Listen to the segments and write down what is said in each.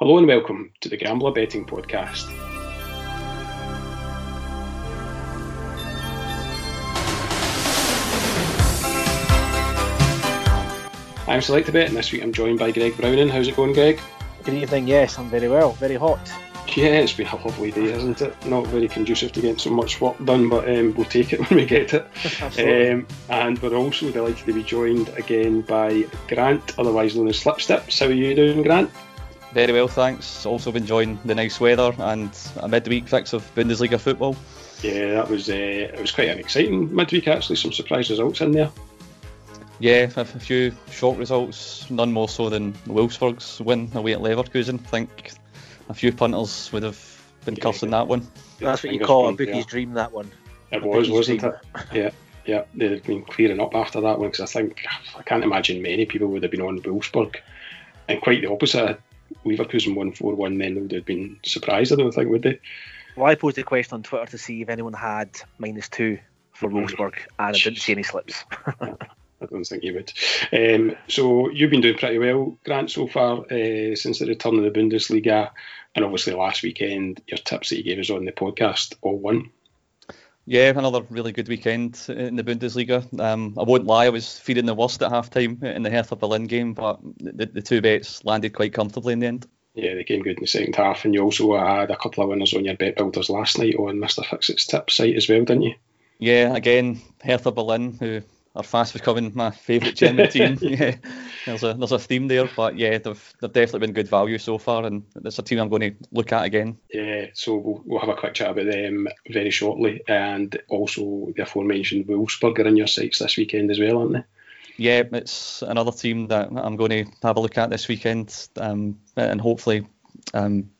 Hello and welcome to the Gambler Betting Podcast. I'm Select Bet, and this week I'm joined by Greg Browning. How's it going, Greg? Good evening. Yes, I'm very well. Very hot. Yeah, it's been a lovely day, hasn't it? Not very conducive to getting so much work done, but um, we'll take it when we get it. Um, and we're also delighted to be joined again by Grant, otherwise known as Slipstips. How are you doing, Grant? Very well, thanks. Also been enjoying the nice weather and a midweek fix of Bundesliga football. Yeah, that was uh, it was quite an exciting midweek actually. Some surprise results in there. Yeah, a few shock results, none more so than Wolfsburg's win away at Leverkusen. I think a few punters would have been yeah, cursing that one. That's what you call a bookie's yeah. dream, that one. It a was, wasn't dream. it? Yeah, yeah. They've been clearing up after that one because I think I can't imagine many people would have been on Wolfsburg, and quite the opposite. Leverkusen won 4 1, then they would have been surprised, I don't think, would they? Well, I posed a question on Twitter to see if anyone had minus two for mm-hmm. Wolfsburg, and I didn't see any slips. I don't think you would. Um, so you've been doing pretty well, Grant, so far uh, since the return of the Bundesliga, and obviously last weekend, your tips that you gave us on the podcast all won. Yeah, another really good weekend in the Bundesliga. Um, I won't lie, I was feeling the worst at half time in the Hertha Berlin game, but the, the two bets landed quite comfortably in the end. Yeah, they came good in the second half, and you also had a couple of winners on your bet builders last night on Mr. Fixit's tip site as well, didn't you? Yeah, again, Hertha Berlin, who are fast becoming my favourite German team. yeah, there's a there's a theme there, but yeah, they've they've definitely been good value so far, and it's a team I'm going to look at again. Yeah, so we'll, we'll have a quick chat about them very shortly, and also the aforementioned Wolfsburg are in your sights this weekend as well, aren't they? Yeah, it's another team that I'm going to have a look at this weekend, um, and hopefully. Um,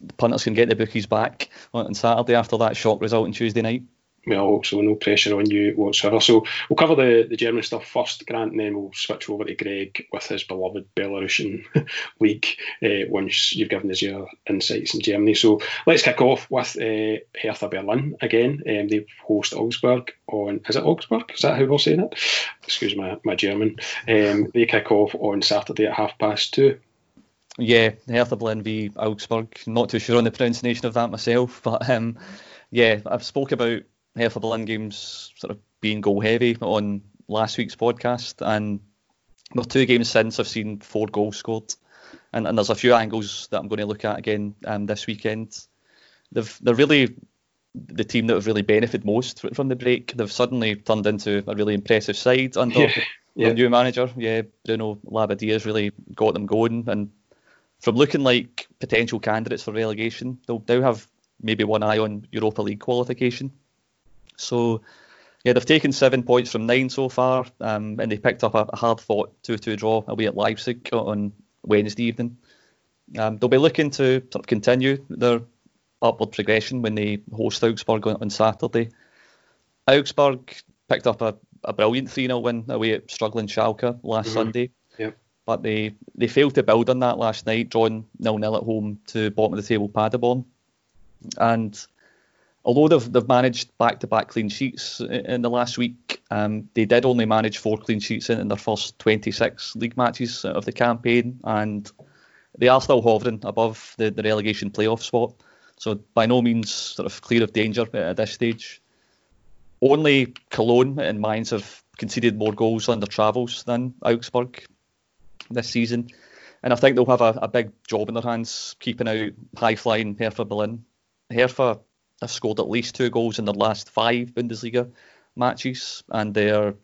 the punters can get the bookies back on Saturday after that shock result on Tuesday night well, so no pressure on you whatsoever. So we'll cover the, the German stuff first, Grant, and then we'll switch over to Greg with his beloved Belarusian league uh, once you've given us your insights in Germany. So let's kick off with uh, Hertha Berlin again. Um, they host Augsburg on, is it Augsburg? Is that how we're saying it? Excuse my, my German. Um, they kick off on Saturday at half past two. Yeah, Hertha Berlin v Augsburg. Not too sure on the pronunciation of that myself, but um, yeah, I've spoke about Hertha Berlin games sort of being goal heavy on last week's podcast, and the two games since I've seen four goals scored, and, and there's a few angles that I'm going to look at again um, this weekend. They've they're really the team that have really benefited most from the break. They've suddenly turned into a really impressive side under yeah, yeah. the new manager. Yeah, Bruno Labbadia has really got them going, and from looking like potential candidates for relegation, they'll now have maybe one eye on Europa League qualification. So, yeah, they've taken seven points from nine so far, um, and they picked up a, hard fought 2 2 draw away at Leipzig on Wednesday evening. Um, they'll be looking to sort of continue their upward progression when they host Augsburg on, on Saturday. Augsburg picked up a, a brilliant 3 0 win away at struggling Schalke last mm-hmm. Sunday. Yep. But they, they failed to build on that last night, drawing 0 0 at home to bottom of the table Paderborn. And although they've, they've managed back-to-back clean sheets in the last week, um, they did only manage four clean sheets in, in, their first 26 league matches of the campaign, and they are still hovering above the, the relegation playoff spot. So by no means sort of clear of danger at this stage. Only Cologne and Mainz have conceded more goals on their travels than Augsburg this season. And I think they'll have a, a big job in their hands keeping out high flying Hertha Berlin. Hertha have scored at least two goals in their last five Bundesliga matches, and their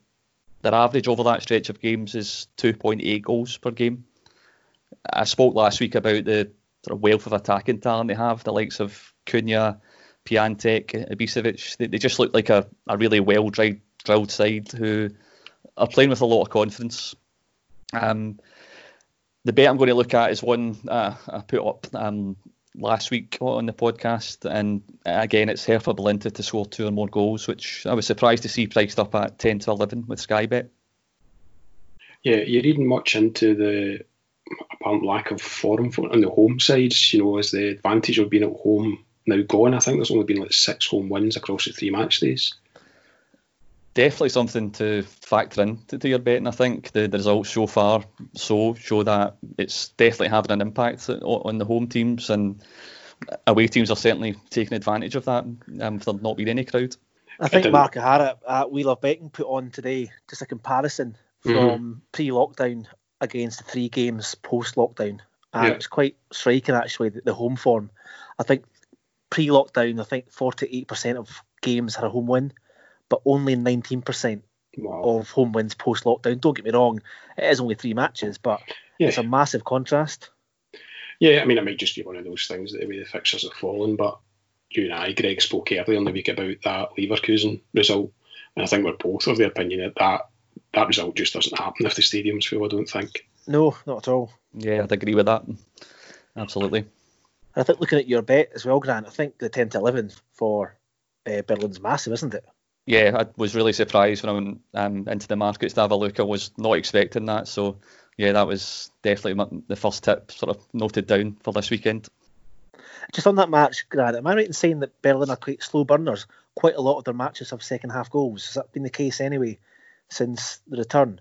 their average over that stretch of games is 2.8 goals per game. I spoke last week about the sort of wealth of attacking talent they have, the likes of Cunha, Piatek, Ibisevic. They, they just look like a, a really well drilled side who are playing with a lot of confidence. Um, the bet I'm going to look at is one uh, I put up um, last week on the podcast, and again, it's Hertha Berlin to score two or more goals, which I was surprised to see priced up at 10 to 11 with Sky Bet. Yeah, you're reading much into the apparent lack of form on the home sides. You know, as the advantage of being at home now gone, I think there's only been like six home wins across the three match days. Definitely something to factor in to, to your betting. I think the, the results so far so show that it's definitely having an impact on, on the home teams, and away teams are certainly taking advantage of that um, for there not being any crowd. I think Mark O'Hara at We Love Betting put on today just a comparison from mm-hmm. pre-lockdown against the three games post-lockdown, and yeah. it's quite striking actually the, the home form. I think pre-lockdown, I think 48% of games had a home win but only 19% wow. of home wins post lockdown. Don't get me wrong, it is only three matches, but yeah. it's a massive contrast. Yeah, I mean, it might just be one of those things that the way the fixtures have fallen, but you and I, Greg, spoke earlier in the week about that Leverkusen result, and I think we're both of the opinion that that, that result just doesn't happen if the stadium's full, I don't think. No, not at all. Yeah, I'd agree with that. Absolutely. I think looking at your bet as well, Grant, I think the 10 to 11 for uh, Berlin's massive, isn't it? Yeah, I was really surprised when I went um, into the markets to have a look. I was not expecting that. So, yeah, that was definitely my, the first tip sort of noted down for this weekend. Just on that match, Grant, am I right in saying that Berlin are quite slow burners? Quite a lot of their matches have second half goals. Has that been the case anyway since the return?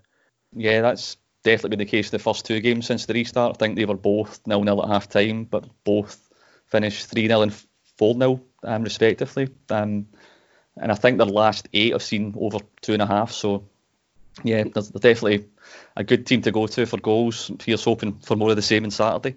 Yeah, that's definitely been the case the first two games since the restart. I think they were both nil nil at half time, but both finished 3 0 and 4 0, um, respectively. Um, and I think their last eight I've seen over two and a half. So yeah, they're, definitely a good team to go to for goals. Here's hoping for more of the same on Saturday.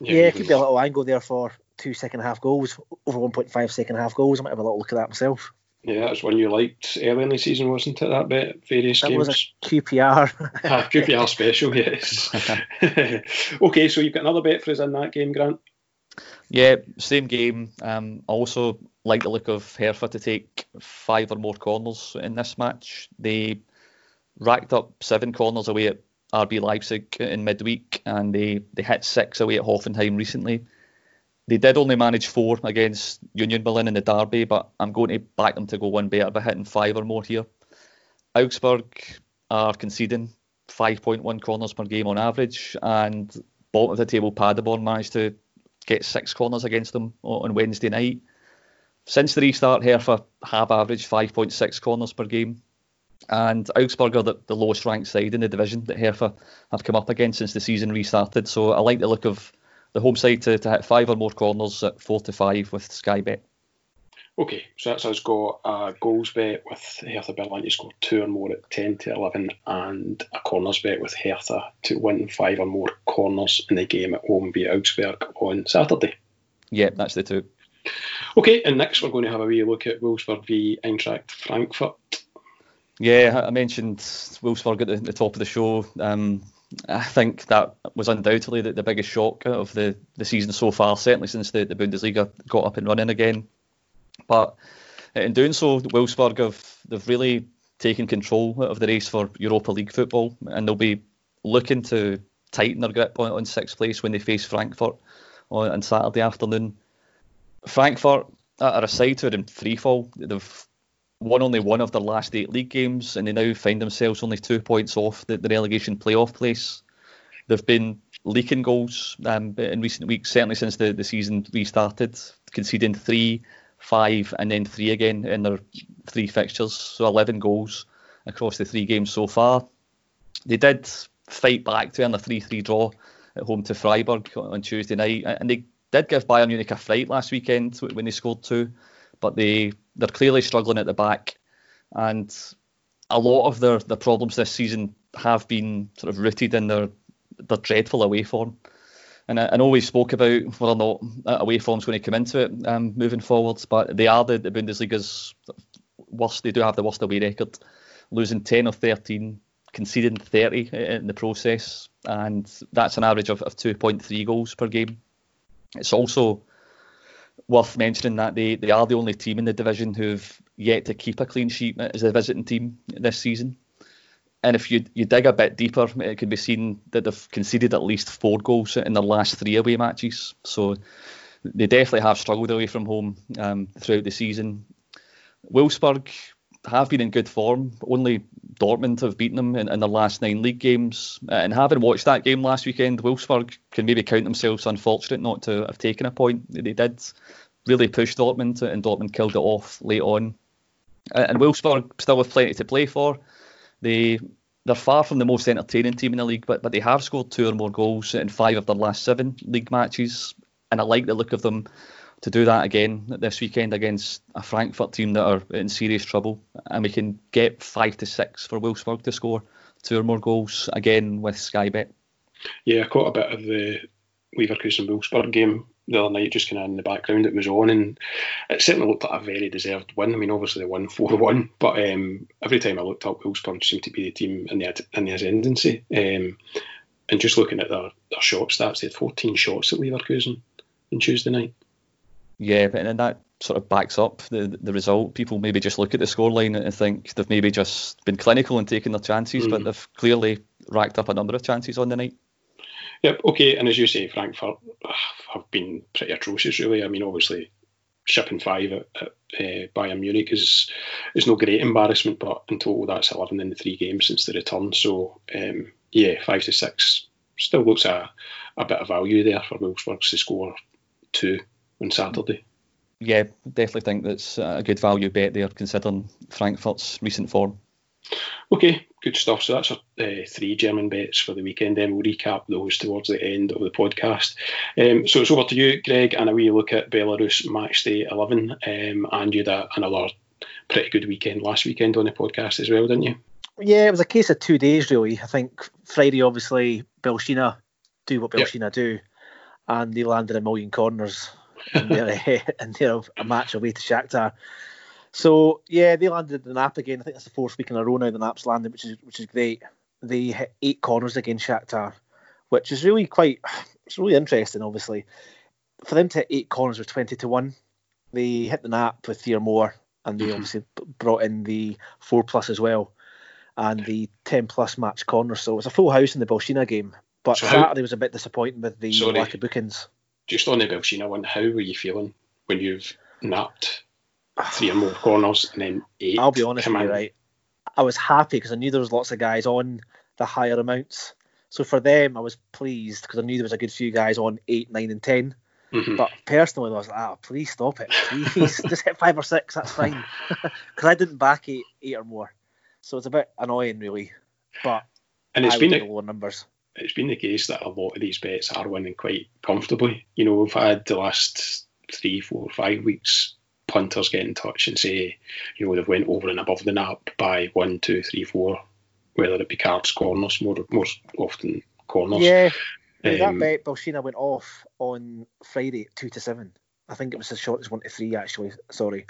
Yeah, yeah, it could be a little angle there for two second half goals, over 1.5 second half goals. I might have a little look at that myself. Yeah, that's one you liked early in the season, wasn't it? That bit, various that games. That was a QPR. ah, QPR special, yes. okay, so you've got another bet for us in that game, Grant. Yeah, same game. Um, also like the look of Hertha to take five or more corners in this match. They racked up seven corners away at RB Leipzig in midweek, and they, they hit six away at Hoffenheim recently. They did only manage four against Union Berlin in the derby, but I'm going to back them to go one better by hitting five or more here. Augsburg are conceding 5.1 corners per game on average, and bottom of the table Paderborn managed to get six corners against them on Wednesday night. Since the restart, Hertha have averaged 5.6 corners per game, and Augsburg are the, the lowest ranked side in the division that Hertha have come up against since the season restarted. So I like the look of the home side to, to hit five or more corners at four to five with Sky Bet. Okay, so that's us got a uh, goals bet with Hertha Berlin to score two or more at 10 to 11, and a corners bet with Hertha to win five or more corners in the game at home via Augsburg on Saturday. Yeah, that's the two. Okay, and next we're going to have a wee look at Wolfsburg v Eintracht Frankfurt. Yeah, I mentioned Wolfsburg at the, the top of the show. Um, I think that was undoubtedly the, the, biggest shock of the, the season so far, certainly since the, the Bundesliga got up and running again. But in doing so, Wolfsburg have they've really taken control of the race for Europa League football, and they'll be looking to tighten their grip on, on sixth place when they face Frankfurt on, on Saturday afternoon. Frankfurt are a side who are in freefall. They've won only one of their last eight league games, and they now find themselves only two points off the, the relegation playoff place. They've been leaking goals um, in recent weeks, certainly since the, the season restarted, conceding three, five, and then three again in their three fixtures. So 11 goals across the three games so far. They did fight back to earn a 3 3 draw at home to Freiburg on Tuesday night, and they did give Bayern Munich a fright last weekend when they scored two, but they they're clearly struggling at the back, and a lot of their their problems this season have been sort of rooted in their their dreadful away form. And I, know we spoke about whether or not away form's going to come into it um, moving forwards, but they are the, the Bundesliga's worst. They do have the worst away record, losing 10 or 13, conceding 30 in the process, and that's an average of, of 2.3 goals per game. It's also worth mentioning that they, they are the only team in the division who've yet to keep a clean sheet as a visiting team this season. And if you you dig a bit deeper, it can be seen that they've conceded at least four goals in their last three away matches. So they definitely have struggled away from home um, throughout the season. Wolfsburg have been in good form. Only Dortmund have beaten them in, in their last nine league games. Uh, and having watched that game last weekend, Wolfsburg can maybe count themselves unfortunate not to have taken a point. They did really push Dortmund, and Dortmund killed it off late on. and Wolfsburg still have plenty to play for. They they're far from the most entertaining team in the league, but but they have scored two or more goals in five of their last seven league matches, and I like the look of them to do that again this weekend against a Frankfurt team that are in serious trouble, and we can get five to six for Wolfsburg to score two or more goals again with Sky Bet. Yeah, I caught a bit of the Leverkusen Wolfsburg game the other night, just kind of in the background. It was on, and it certainly looked like a very deserved win. I mean, obviously they won four one, but um, every time I looked up, Wolfsburg seemed to be the team in the in the ascendancy. Um, and just looking at their, their shot stats, they had 14 shots at Leverkusen on Tuesday night. Yeah, but and that sort of backs up the the result. People maybe just look at the scoreline and think they've maybe just been clinical and taken their chances, mm. but they've clearly racked up a number of chances on the night. Yep. Okay. And as you say, Frankfurt have been pretty atrocious, really. I mean, obviously, shipping five at, at uh, Bayern Munich is is no great embarrassment, but in total, that's eleven in the three games since the return. So, um, yeah, five to six still looks a, a bit of value there for Wolfsburg to score two on Saturday. Yeah, definitely think that's a good value bet there, considering Frankfurt's recent form. Okay, good stuff. So that's our uh, three German bets for the weekend. Then we'll recap those towards the end of the podcast. Um, so it's over to you, Greg, and a wee look at Belarus match day 11. Um, and you had another pretty good weekend last weekend on the podcast as well, didn't you? Yeah, it was a case of two days, really. I think Friday, obviously, Belshina do what Belshina yep. do, and they landed a million corners in their, in their a match away to Shakhtar. So yeah, they landed the nap again. I think that's the fourth week in a row now the nap's landed, which is which is great. They hit eight corners against Shakhtar, which is really quite it's really interesting. Obviously, for them to hit eight corners with twenty to one, they hit the nap with three or more, and they mm-hmm. obviously brought in the four plus as well, and the ten plus match corners. So it was a full house in the Belshina game. But so Saturday how, was a bit disappointing with the sorry, lack of bookings. Just on the Belshina one, how were you feeling when you've napped three or more corners and then eight. I'll be honest with you, right? I was happy because I knew there was lots of guys on the higher amounts. So for them, I was pleased because I knew there was a good few guys on eight, nine, and 10 mm-hmm. But personally, I was like, oh, please stop it, please, just hit five or six. That's fine because I didn't back eight, eight or more. So it's a bit annoying, really. But and it's I been a, lower numbers. It's been the case that a lot of these bets are winning quite comfortably. You know, we've had the last three, four, five weeks punters get in touch and say, you know, they've went over and above the nap by one, two, three, four, whether it be cards, corners, more most often corners. Yeah, um, that bet Belshina went off on Friday two to seven. I think it was as short as one to three actually. Sorry,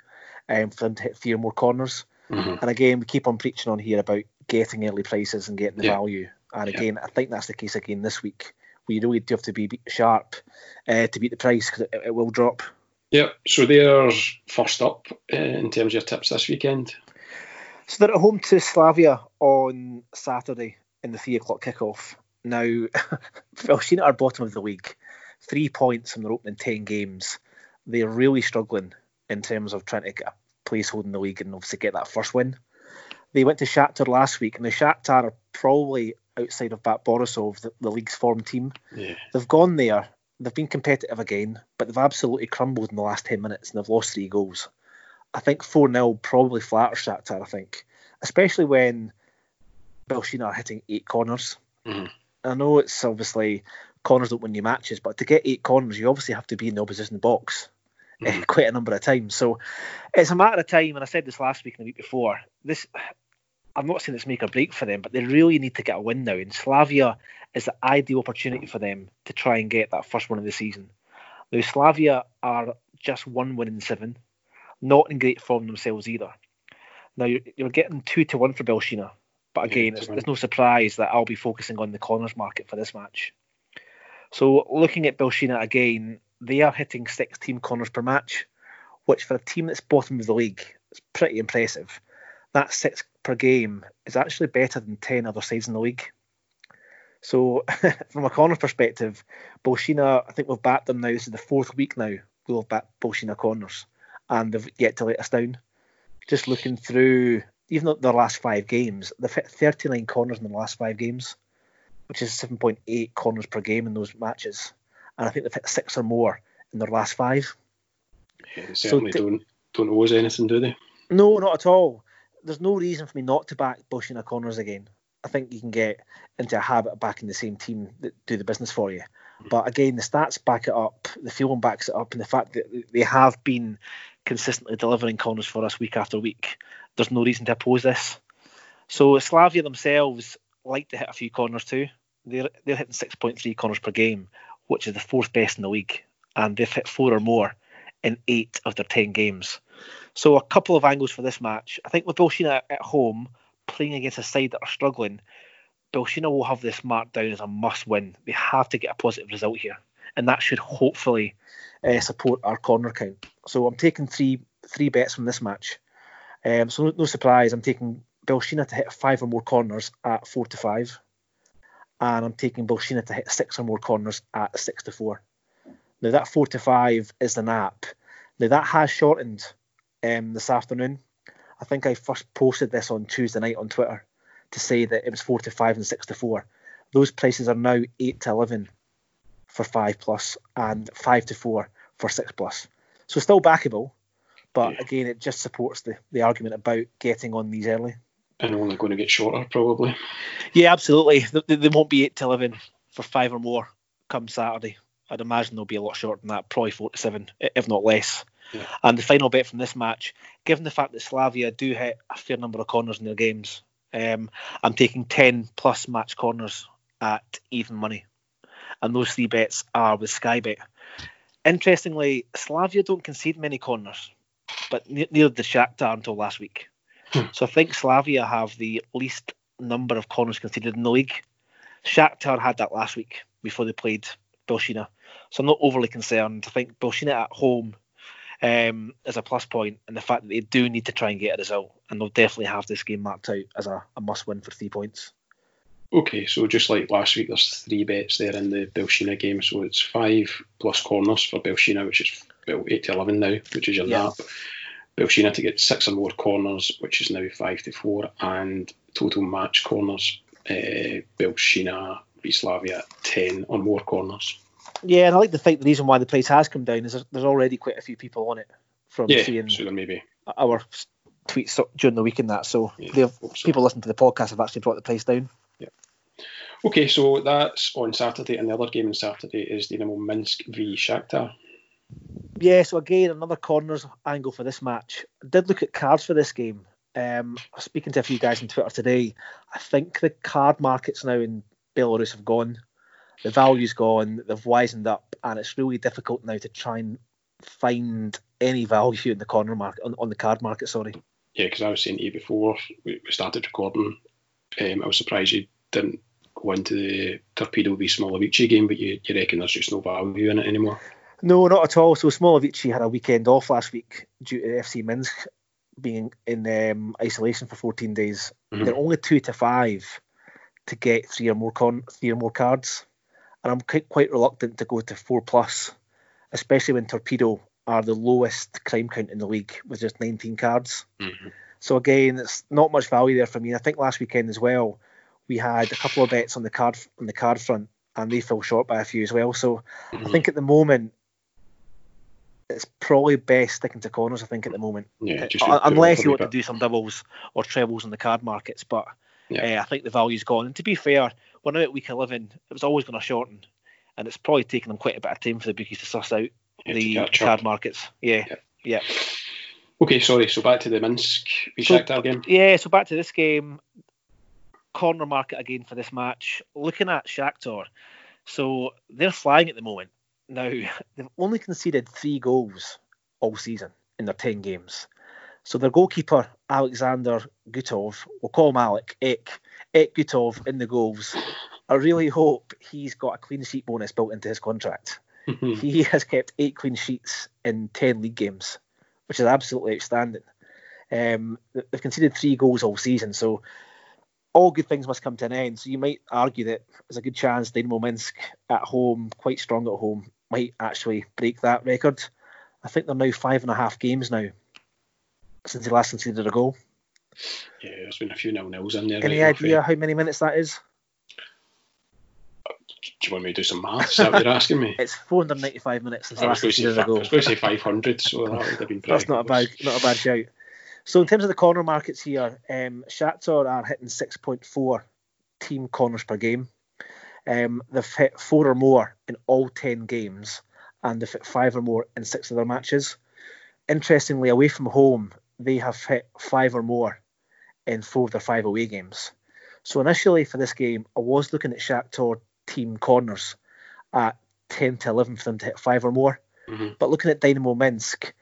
um, for them to hit three more corners. Mm-hmm. And again, we keep on preaching on here about getting early prices and getting the yeah. value. And again, yeah. I think that's the case again this week. We really do have to be sharp uh, to beat the price because it, it will drop. Yeah, so they're first up uh, in terms of your tips this weekend. So they're at home to Slavia on Saturday in the three o'clock kickoff. Now, we've seen at our bottom of the league, three points from their opening ten games. They're really struggling in terms of trying to get a place holding the league and obviously get that first win. They went to Shakhtar last week, and the Shakhtar are probably outside of Bat Borisov, the, the league's form team. Yeah. They've gone there they've been competitive again, but they've absolutely crumbled in the last 10 minutes and they've lost three goals. I think 4 0 probably flatters Shakhtar, I think, especially when Belshina are hitting eight corners. Mm-hmm. I know it's obviously corners don't win you matches, but to get eight corners, you obviously have to be in the opposition box mm-hmm. quite a number of times. So it's a matter of time, and I said this last week and the week before. This I'm not saying it's make or break for them, but they really need to get a win now. And Slavia is the ideal opportunity for them to try and get that first one of the season. Now, Slavia are just one win in seven, not in great form themselves either. Now, you're, getting two to one for Belshina, but again, yeah, it's, it's no surprise that I'll be focusing on the corners market for this match. So, looking at Belshina again, they are hitting 16 corners per match, which for a team that's bottom of the league is pretty impressive. That six per game is actually better than 10 other sides in the league. So, from a corner perspective, Belshina, I think we've backed them now. This is the fourth week now we'll have backed Belshina corners, and they've yet to let us down. Just looking through, even though their last five games, they've hit 39 corners in the last five games, which is 7.8 corners per game in those matches. And I think they've hit six or more in their last five. Yeah, they certainly so don't, don't owe us anything, do they? No, not at all. There's no reason for me not to back Belshina corners again. I think you can get into a habit of backing the same team that do the business for you. But again, the stats back it up, the feeling backs it up, and the fact that they have been consistently delivering corners for us week after week, there's no reason to oppose this. So Slavia themselves like to hit a few corners too. They're they're hitting 6.3 corners per game, which is the fourth best in the league, and they've hit four or more in eight of their ten games. So a couple of angles for this match. I think with Belshina at home playing against a side that are struggling, Belshina will have this marked down as a must win. They have to get a positive result here, and that should hopefully uh, support our corner count. So I'm taking three three bets from this match. Um, so no, no surprise, I'm taking Belshina to hit five or more corners at four to five, and I'm taking Belshina to hit six or more corners at six to four. Now that four to five is the nap. Now that has shortened um, this afternoon. I think I first posted this on Tuesday night on Twitter to say that it was four to five and six to four. Those prices are now eight to eleven for five plus and five to four for six plus. So still backable, but yeah. again, it just supports the, the argument about getting on these early. And only going to get shorter, probably. Yeah, absolutely. They, they won't be eight to eleven for five or more come Saturday. I'd imagine they'll be a lot shorter than that, probably four to seven, if not less. Yeah. And the final bet from this match, given the fact that Slavia do hit a fair number of corners in their games, um, I'm taking 10 plus match corners at even money. And those three bets are with Sky Bet. Interestingly, Slavia don't concede many corners, but neither did Shakhtar until last week. Hmm. So I think Slavia have the least number of corners conceded in the league. Shakhtar had that last week before they played Belshina. So I'm not overly concerned. I think Belshina at home um, is a plus point, and the fact that they do need to try and get a result, and they'll definitely have this game marked out as a, a must win for three points. Okay, so just like last week, there's three bets there in the Belshina game. So it's five plus corners for Belshina, which is well, 8 to 11 now, which is your yeah. nap. Belshina to get six or more corners, which is now 5 to 4, and total match corners, uh, Belshina Slavia 10 or more corners. Yeah, and I like the fact the reason why the price has come down is there's, there's already quite a few people on it from yeah, seeing so maybe. our tweets during the week and that. So, yeah, so. people listening to the podcast have actually brought the price down. Yeah. Okay, so that's on Saturday, and the other game on Saturday is Dynamo Minsk v Shakhtar. Yeah, so again, another corners angle for this match. I did look at cards for this game. Um, speaking to a few guys on Twitter today, I think the card markets now in Belarus have gone the value's gone, they've wisened up, and it's really difficult now to try and find any value in the corner market on, on the card market. Sorry. Yeah, because I was saying to you before we, started recording, um, I was surprised you didn't go into the Torpedo v Smolevichi game, but you, you reckon there's just no value in it anymore? No, not at all. So Smolevichi had a weekend off last week due to FC Minsk being in um, isolation for 14 days. Mm-hmm. They're only two to five to get three or more con- three or more cards and I'm quite, quite reluctant to go to four plus, especially when Torpedo are the lowest crime count in the league with just 19 cards. Mm-hmm. So again, it's not much value there for me. I think last weekend as well, we had a couple of bets on the card on the card front, and they fell short by a few as well. So mm-hmm. I think at the moment. It's probably best sticking to corners. I think at the moment, yeah, uh, unless you want to do some doubles or trebles in the card markets. But yeah. Uh, I think the value's gone. And to be fair, we're now at week 11. It was always going to shorten, and it's probably taken them quite a bit of time for the bookies to suss out yeah, the card markets. Yeah, yeah, yeah. Okay, sorry. So back to the Minsk so, game. Yeah, so back to this game. Corner market again for this match. Looking at Shakhtar, so they're flying at the moment. Now they've only conceded three goals all season in their ten games. So their goalkeeper Alexander Gutor, we'll call him Alec Ek, Ek Gutor in the goals. I really hope he's got a clean sheet bonus built into his contract. he has kept eight clean sheets in ten league games, which is absolutely outstanding. Um, they've conceded three goals all season, so all good things must come to an end. So you might argue that there's a good chance Dynamo Minsk at home, quite strong at home, might actually break that record. I think they're now five and a half games now since he last conceded a goal. Yeah, there's been a few nil nils in there. Any right idea how many minutes that is? Do you want me to do some maths? Is that what you're asking me? It's 495 minutes since last conceded a goal. I was going to say 500, so that would have been That's not close. a bad, not a bad shout. So in terms of the corner markets here, um, Shakhtar are hitting 6.4 team corners per game. Um, they've hit four or more in all 10 games, and they've hit five or more in six of their matches. Interestingly, away from home, they have hit five or more in four of their five away games. So initially for this game, I was looking at Shakhtar team corners at 10 to 11 for them to hit five or more. Mm-hmm. But looking at Dynamo Minsk,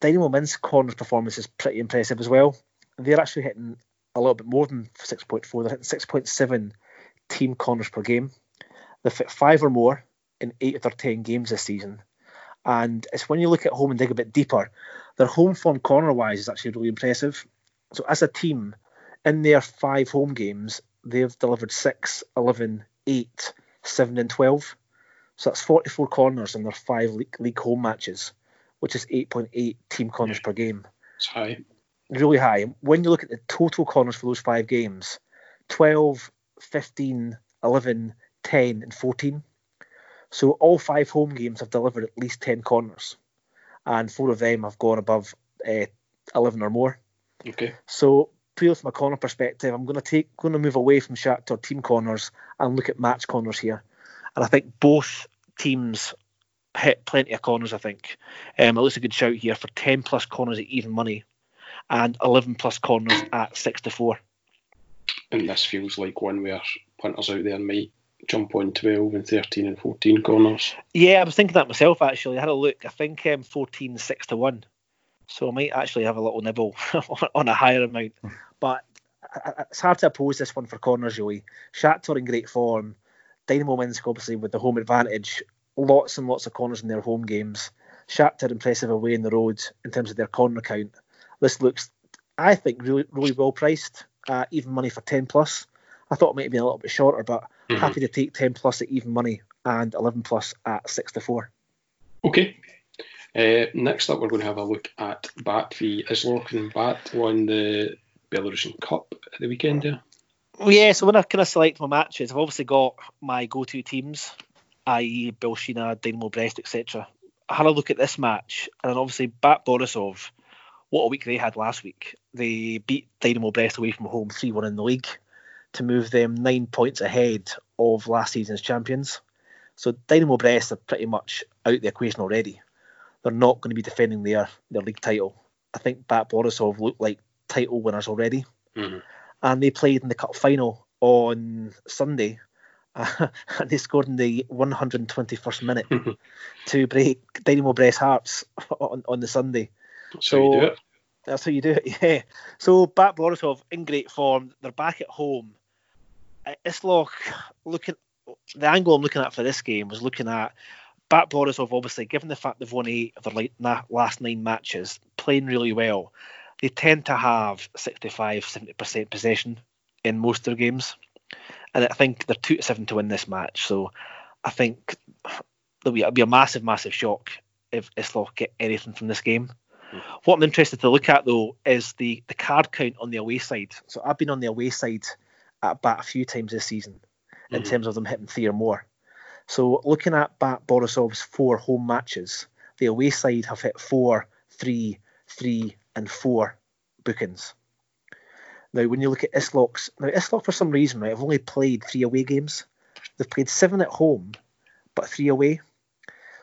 Dynamo Minsk corners performance is pretty impressive as well. They're actually hitting a little bit more than 6.4. They're hitting 6.7 team corners per game. They've hit five or more in eight of their 10 games this season. And it's when you look at home and dig a bit deeper, their home form corner wise is actually really impressive. So as a team, in their five home games, they've delivered 6, 11, 8, 7, and 12. So that's 44 corners in their five league, league home matches, which is 8.8 team corners Yeah. per game. It's high. Really high. When you look at the total corners for those five games 12, 15, 11, 10, and 14. So all five home games have delivered at least 10 corners, and four of them have gone above uh, 11 or more. Okay. So purely from a corner perspective, I'm going to take going to move away from Shakhtar team corners and look at match corners here. And I think both teams hit plenty of corners. I think um, it looks a good shout here for 10 plus corners at even money, and 11 plus corners at six to four. And this feels like one where punters out there might jump on 12 and 13 and 14 corners. Yeah, I was thinking that myself actually. I had a look. I think um, 14 6 to 1. So I might actually have a little nibble on a higher amount. But it's hard to oppose this one for corners, Joey. Shakhtar in great form. Dynamo Minsk, obviously, with the home advantage. Lots and lots of corners in their home games. Shakhtar impressive away in the road in terms of their corner count. This looks, I think, really really well priced. Uh, even money for 10 plus. I thought it might have been a little bit shorter, but Mhm. happy to take 10 plus at even money and 11 plus at 6 to 4. Okay. Uh, next up, we're going to have a look at Bat v Isloch, and Bat won the Belarusian Cup at the weekend. Yeah. Well, yeah, so when I kind of select my matches, I've obviously got my go-to teams, i.e. Belshina, Dynamo Brest, etc. I had a look at this match, and obviously Bat Borisov, what a week they had last week. They beat Dynamo Brest away from home 3-1 in the league to move them nine points ahead of last season's champions. So Dynamo Brest are pretty much out the equation already. They're not going to be defending their, their league title. I think Bat Borisov looked like title winners already Mhm. and they played in the cup final on Sunday. and they scored in the 121st minute to break Dynamo Brest hearts on, on the Sunday. That's how you do So- it. That's how you do it, yeah. So Bat Borisov in great form. They're back at home. Uh, Isloch looking the angle I'm looking at for this game was looking at Bat Borisov. Obviously, given the fact they've won eight of their last nine matches, playing really well, they tend to have 65, 70 percent possession in most of their games, and I think they're two to seven to win this match. So I think there'll be, it'll be a massive, massive shock if Isloch get anything from this game. What I'm interested to look at though is the the card count on the away side. So I've been on the away side at bat a few times this season in Mhm. terms of them hitting three or more. So looking at Bat Borisov's four home matches, the away side have hit four, three, three, and four bookings. Now, when you look at Isloch's, now Isloch for some reason, right, have only played three away games. They've played seven at home, but three away.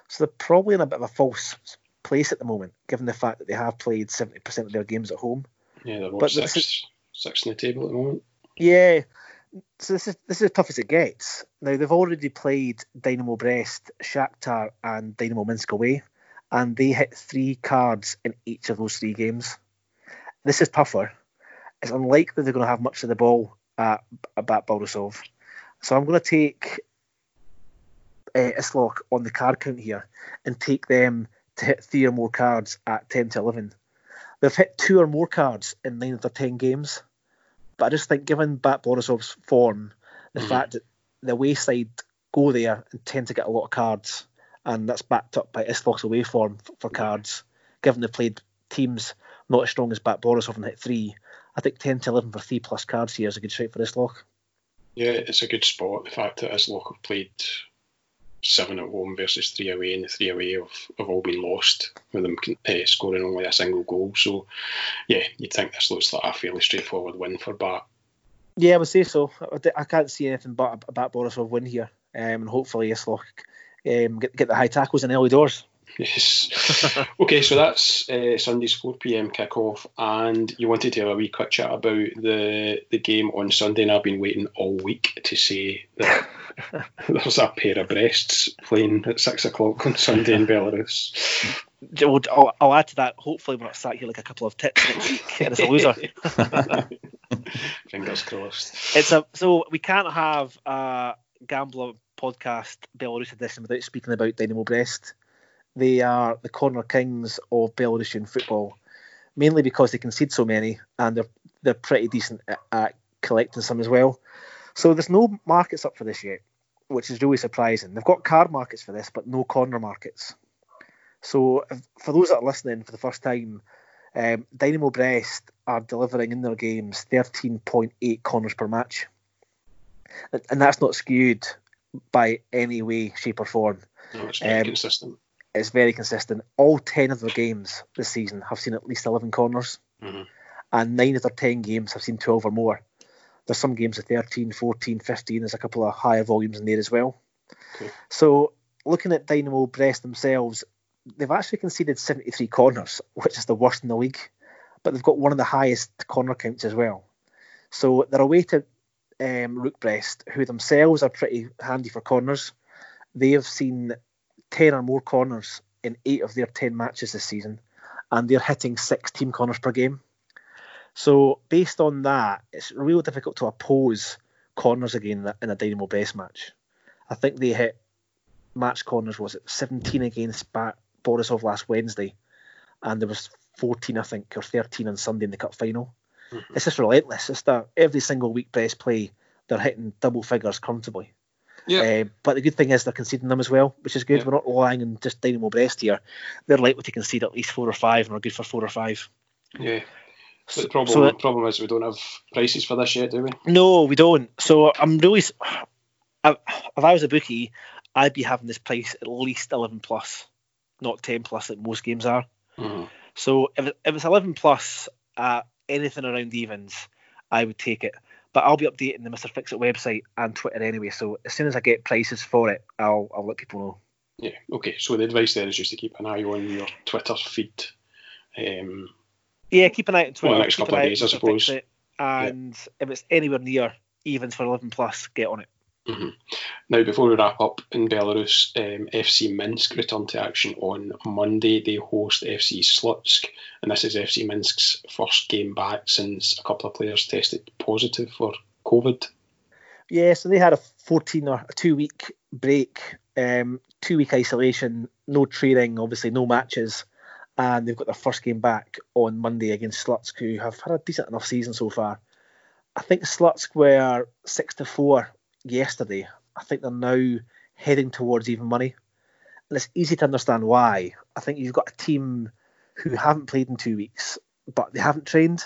So they're probably in a bit of a false place at the moment, given the fact that they have played 70% of their games at home. Yeah, they're what, But this six, six in the table at the moment. Yeah. So this is this is as tough as it gets. Now they've already played Dynamo Brest, Shakhtar, and Dynamo Minsk away, and they hit three cards in each of those three games. This is tougher. It's unlikely they're going to have much of the ball at, at Borisov. So I'm going to take uh, Isloch on the card count here and take them to hit three or more cards at 10 to 11. They've hit two or more cards in nine of their 10 games. But I just think, given Bat Borisov's form, the Mhm. fact that the away side go there and tend to get a lot of cards, and that's backed up by Isloch's away form for cards, given they've played teams not as strong as Bat Borisov and hit three, I think 10 to 11 for three plus cards here is a good shape for Isloch. Yeah, it's a good spot. The fact that Isloch have played seven at home versus three away, and the three away have, have all been lost with them uh, scoring only a single goal. So, yeah, you'd think this looks like a fairly straightforward win for Bat. Yeah, I would say so. I can't see anything but a Bat Borisov win here, um, and hopefully Isloch um, get, get the high tackles in early doors. Yes. okay, so that's uh, Sunday's 4 pm kickoff, and you wanted to have a wee quick chat about the the game on Sunday, and I've been waiting all week to say that there's a pair of breasts playing at six o'clock on Sunday in Belarus. I'll, I'll, add to that. Hopefully, we're not sat here like a couple of tits next week, and it's a loser. Fingers crossed. It's a so we can't have a gambler podcast Belarus edition without speaking about Dynamo Brest. They are the corner kings of Belarusian football, mainly because they concede so many and they're they're pretty decent at, at collecting some as well. So there's no markets up for this yet, which is really surprising. They've got card markets for this, but no corner markets. So if, for those that are listening for the first time, um, Dynamo Brest are delivering in their games 13.8 corners per match, and, and that's not skewed by any way, shape, or form. No, it's very um, consistent it's very consistent. All 10 of their games this season have seen at least 11 corners, mm-hmm. and 9 of their 10 games have seen 12 or more. There's some games of 13, 14, 15. There's a couple of higher volumes in there as well. Okay. So, looking at Dynamo Brest themselves, they've actually conceded 73 corners, which is the worst in the league, but they've got one of the highest corner counts as well. So, they're away to um, Rukh Brest, who themselves are pretty handy for corners. They have seen 10 or more corners in eight of their 10 matches this season, and they're hitting six team corners per game. So, based on that, it's real difficult to oppose corners again in a Dynamo Brest match. I think they hit match corners, was it 17 against Borisov last Wednesday, and there was 14, I think, or 13 on Sunday in the cup final. Mm-hmm. It's just relentless. It's that every single week Brest play, they're hitting double figures comfortably. Yeah. Uh, but the good thing is they're conceding them as well, which is good. Yeah. We're not lying on just Dynamo Brest here. They're likely to concede at least four or five, and we're good for four or five. Yeah. But the problem, so the problem is we don't have prices for this yet, do we? No, we don't. So I'm really, if I was a bookie, I'd be having this price at least 11 plus, not 10 plus like most games are. Mm-hmm. So if, it, if it's 11 plus at anything around evens, I would take it. But I'll be updating the Mr. Fix It website and Twitter anyway. So as soon as I get prices for it, I'll I'll let people know. Yeah. Okay. So the advice there is just to keep an eye on your Twitter feed. Um, yeah, keep an eye on Twitter. For the next couple of days, I suppose. and yeah. if it's anywhere near evens for 11 plus, get on it. Mm-hmm. Now, before we wrap up, in Belarus, um, FC Minsk return to action on Monday. They host FC Slutsk, and this is FC Minsk's first game back since a couple of players tested positive for COVID. Yeah, so they had a 14 or a two week break, um, two week isolation, no training, obviously no matches, and they've got their first game back on Monday against Slutsk, who have had a decent enough season so far. I think Slutsk were six to four yesterday. I think they're now heading towards even money. And it's easy to understand why. I think you've got a team who haven't played in two weeks, but they haven't trained.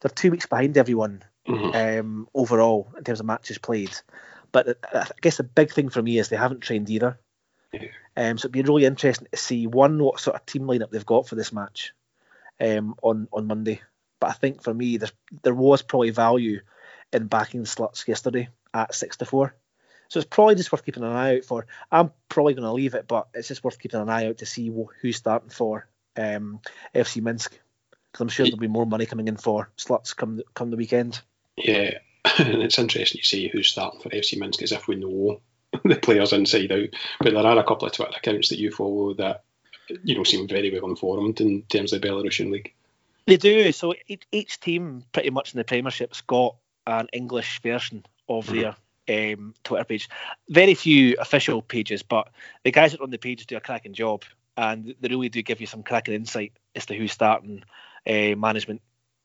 They're two weeks behind everyone mm-hmm. um, overall in terms of matches played. But I guess the big thing for me is they haven't trained either. Yeah. Um, so it'd be really interesting to see one what sort of team lineup they've got for this match um, on on Monday. But I think for me, there there was probably value in backing the Slutsk yesterday at six to four. So it's probably just worth keeping an eye out for. I'm probably going to leave it, but it's just worth keeping an eye out to see who's starting for um, FC Minsk because I'm sure there'll be more money coming in for slots come come the weekend. Yeah, and it's interesting to see who's starting for FC Minsk as if we know the players inside out. But there are a couple of Twitter accounts that you follow that you know seem very well informed in terms of the Belarusian league. They do. So each team, pretty much in the Premiership's got an English version of mm-hmm. their um, Twitter page. Very few official pages, but the guys that run the page do a cracking job, and they really do give you some cracking insight as to who's starting, uh, management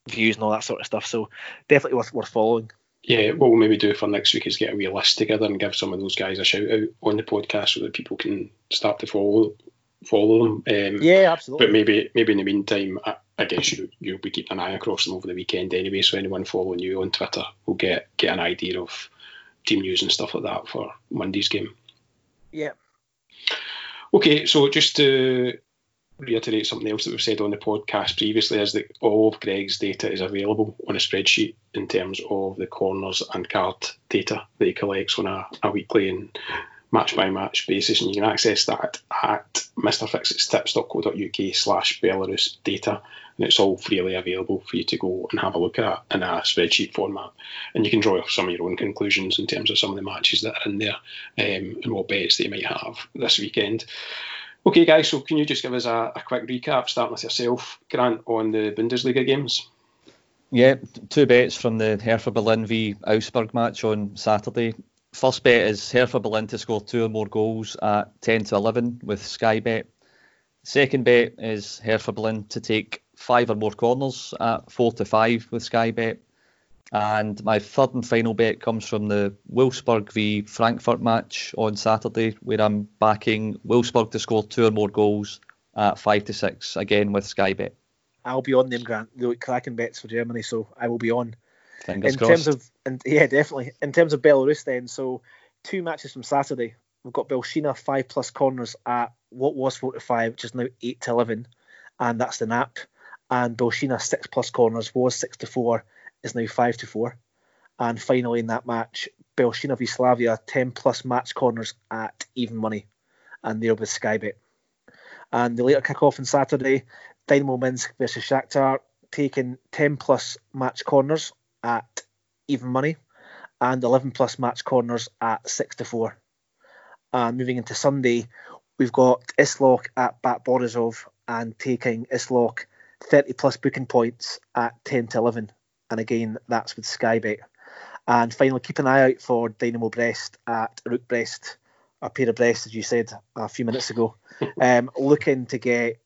views, and all that sort of stuff. So definitely worth worth following. Yeah, what we'll maybe do for next week is get a wee list together and give some of those guys a shout out on the podcast so that people can start to follow follow them. Um, yeah, absolutely. But maybe maybe in the meantime, I, guess you you'll be keeping an eye across them over the weekend anyway. So anyone following you on Twitter will get get an idea of team news and stuff like that for Monday's game. Yeah. Okay, so just to reiterate something else that we've said on the podcast previously is that all of Greg's data is available on a spreadsheet in terms of the corners and card data that he collects on a, a weekly and match by match basis, and you can access that at mrfixitstips.co.uk slash Belarus data, and it's all freely available for you to go and have a look at in a spreadsheet format. And you can draw some of your own conclusions in terms of some of the matches that are in there um, and what bets they might have this weekend. Okay, guys, so can you just give us a, a quick recap, starting with yourself, Grant, on the Bundesliga games? Yeah, two bets from the Hertha Berlin v Augsburg match on Saturday. First bet is Hertha Berlin to score two or more goals at 10 to 11 with Sky Bet. Second bet is Hertha Berlin to take five or more corners at 4 to 5 with Sky Bet. And my third and final bet comes from the Wolfsburg v Frankfurt match on Saturday, where I'm backing Wolfsburg to score two or more goals at 5 to 6, again with Sky Bet. I'll be on them, Grant. They look cracking bets for Germany, so I will be on. Fingers in crossed. terms of, and yeah, definitely. In terms of Belarus, then, so two matches from Saturday. We've got Belshina five plus corners at what was four to five, which is now eight to eleven, and that's the nap. And Belshina six plus corners was six to four, is now five to four. And finally, in that match, Belshina v Slavia ten plus match corners at even money, and they're with Skybet. And the later kick-off on Saturday, Dynamo Minsk versus Shakhtar, taking 10 plus match corners at even money and 11 plus match corners at 6 to 4. And moving into Sunday, we've got Isloch at BATE Borisov and taking Isloch 30 plus booking points at 10 to 11. And again, that's with Skybet. And finally, keep an eye out for Dynamo Brest at Rukh Brest, a pair of Brest, as you said a few minutes ago. um, looking to get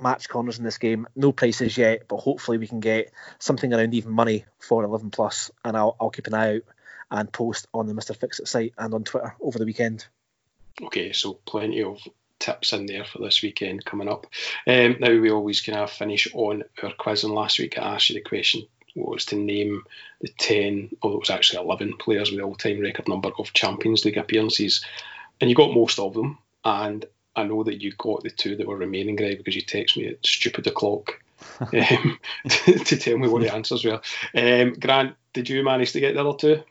match corners in this game. No prices yet, but hopefully we can get something around even money for 11 plus, and I'll, I'll keep an eye out and post on the Mr. Fixit site and on Twitter over the weekend. Okay, so plenty of tips in there for this weekend coming up. Um, now we always kind of finish on our quiz, and last week I asked you the question was to name the 10, although it was actually 11 players with the all-time record number of Champions League appearances, and you got most of them, and I know that you got the two that were remaining, Greg, because you text me at stupid o'clock um, to, to, tell me what the answers were. Um, Grant, did you manage to get the other two?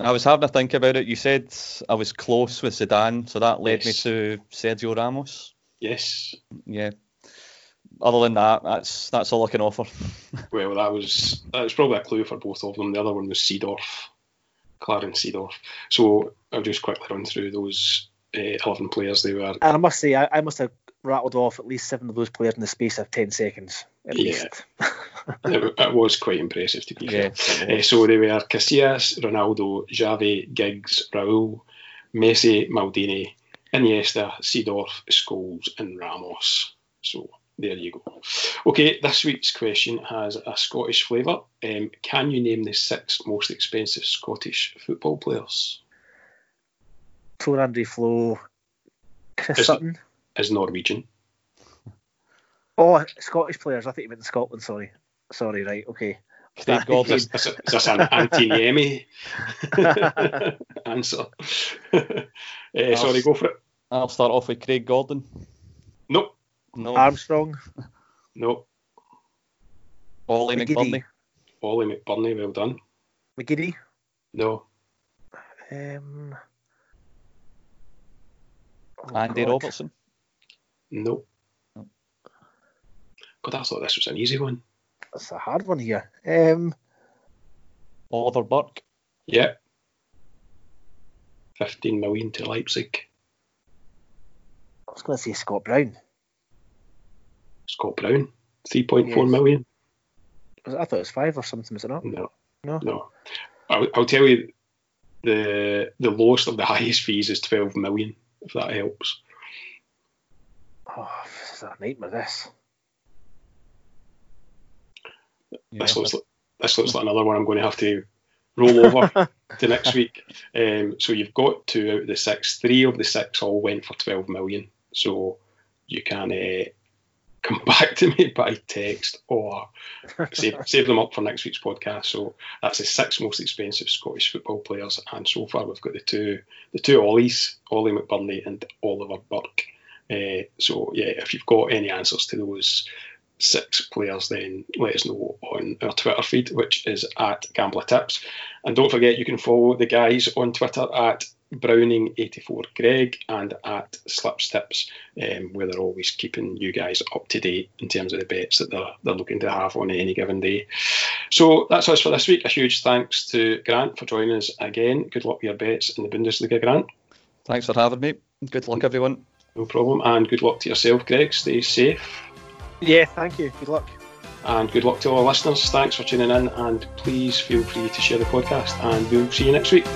I was having to think about it. You said I was close with Zidane, so that led Yes. me to Sergio Ramos. Yes. Yeah. Other than that, that's that's all I can offer. Well, that was that was probably a clue for both of them. The other one was Seedorf, Clarence Seedorf. So I'll just quickly run through those uh, 11 players they were. And I must say, I, I must have rattled off at least seven of those players in the space of 10 seconds, at Yeah. least. it, it was quite impressive to be Yeah. fair. Uh, so they were Casillas, Ronaldo, Xavi, Giggs, Raul, Messi, Maldini, Iniesta, Seedorf, Scholes, and Ramos. So there you go. Okay, this week's question has a Scottish flavour. Um, can you name the six most expensive Scottish football players? Tor Andre Flo, Chris Is- Sutton. Is Norwegian. Oh, Scottish players. I think you meant Scotland, sorry. Sorry, right, okay. Craig Gordon. Is this, is this an anti-Niemi answer? uh, sorry, go for it. I'll start off with Craig Gordon. Nope, No. Armstrong, nope. Ollie McGiddy. McBurnie. Ollie McBurnie, well done. McGiddy, No, um, oh Andy God. Robertson. nope. No. God, I thought this was an easy one. That's a hard one here. Um, Oliver Burke. Yep. 15 million to Leipzig. I was going to say Scott Brown. Scott Brown, 3.4 Yes. million. I thought it was five or something, was it not? No, No. no. I'll, I'll tell you, the the lowest of the highest fees is 12 million, if that helps. Oh, this is a nightmare, this. Yeah, This looks like, this looks like another one I'm going to have to roll over to next week. Um, so you've got two out of the six. Three of the six all went for 12 million. So you can uh, come back to me by text or save, save them up for next week's podcast. So that's the six most expensive Scottish football players, and so far we've got the two the two Ollies, Ollie McBurnie and Oliver Burke. Uh, so yeah, if you've got any answers to those six players, then let us know on our Twitter feed, which is at Gambler Tips. And don't forget, you can follow the guys on Twitter at Browning84Greg and at Slips Tips, um, where they're always keeping you guys up to date in terms of the bets that they're, they're looking to have on any given day. So that's us for this week. A huge thanks to Grant for joining us again. Good luck with your bets in the Bundesliga, Grant. Thanks for having me. Good luck, everyone. No problem. And good luck to yourself, Greg. Stay safe. Yeah, thank you. Good luck. And good luck to all our listeners. Thanks for tuning in, and please feel free to share the podcast. And we'll see you next week.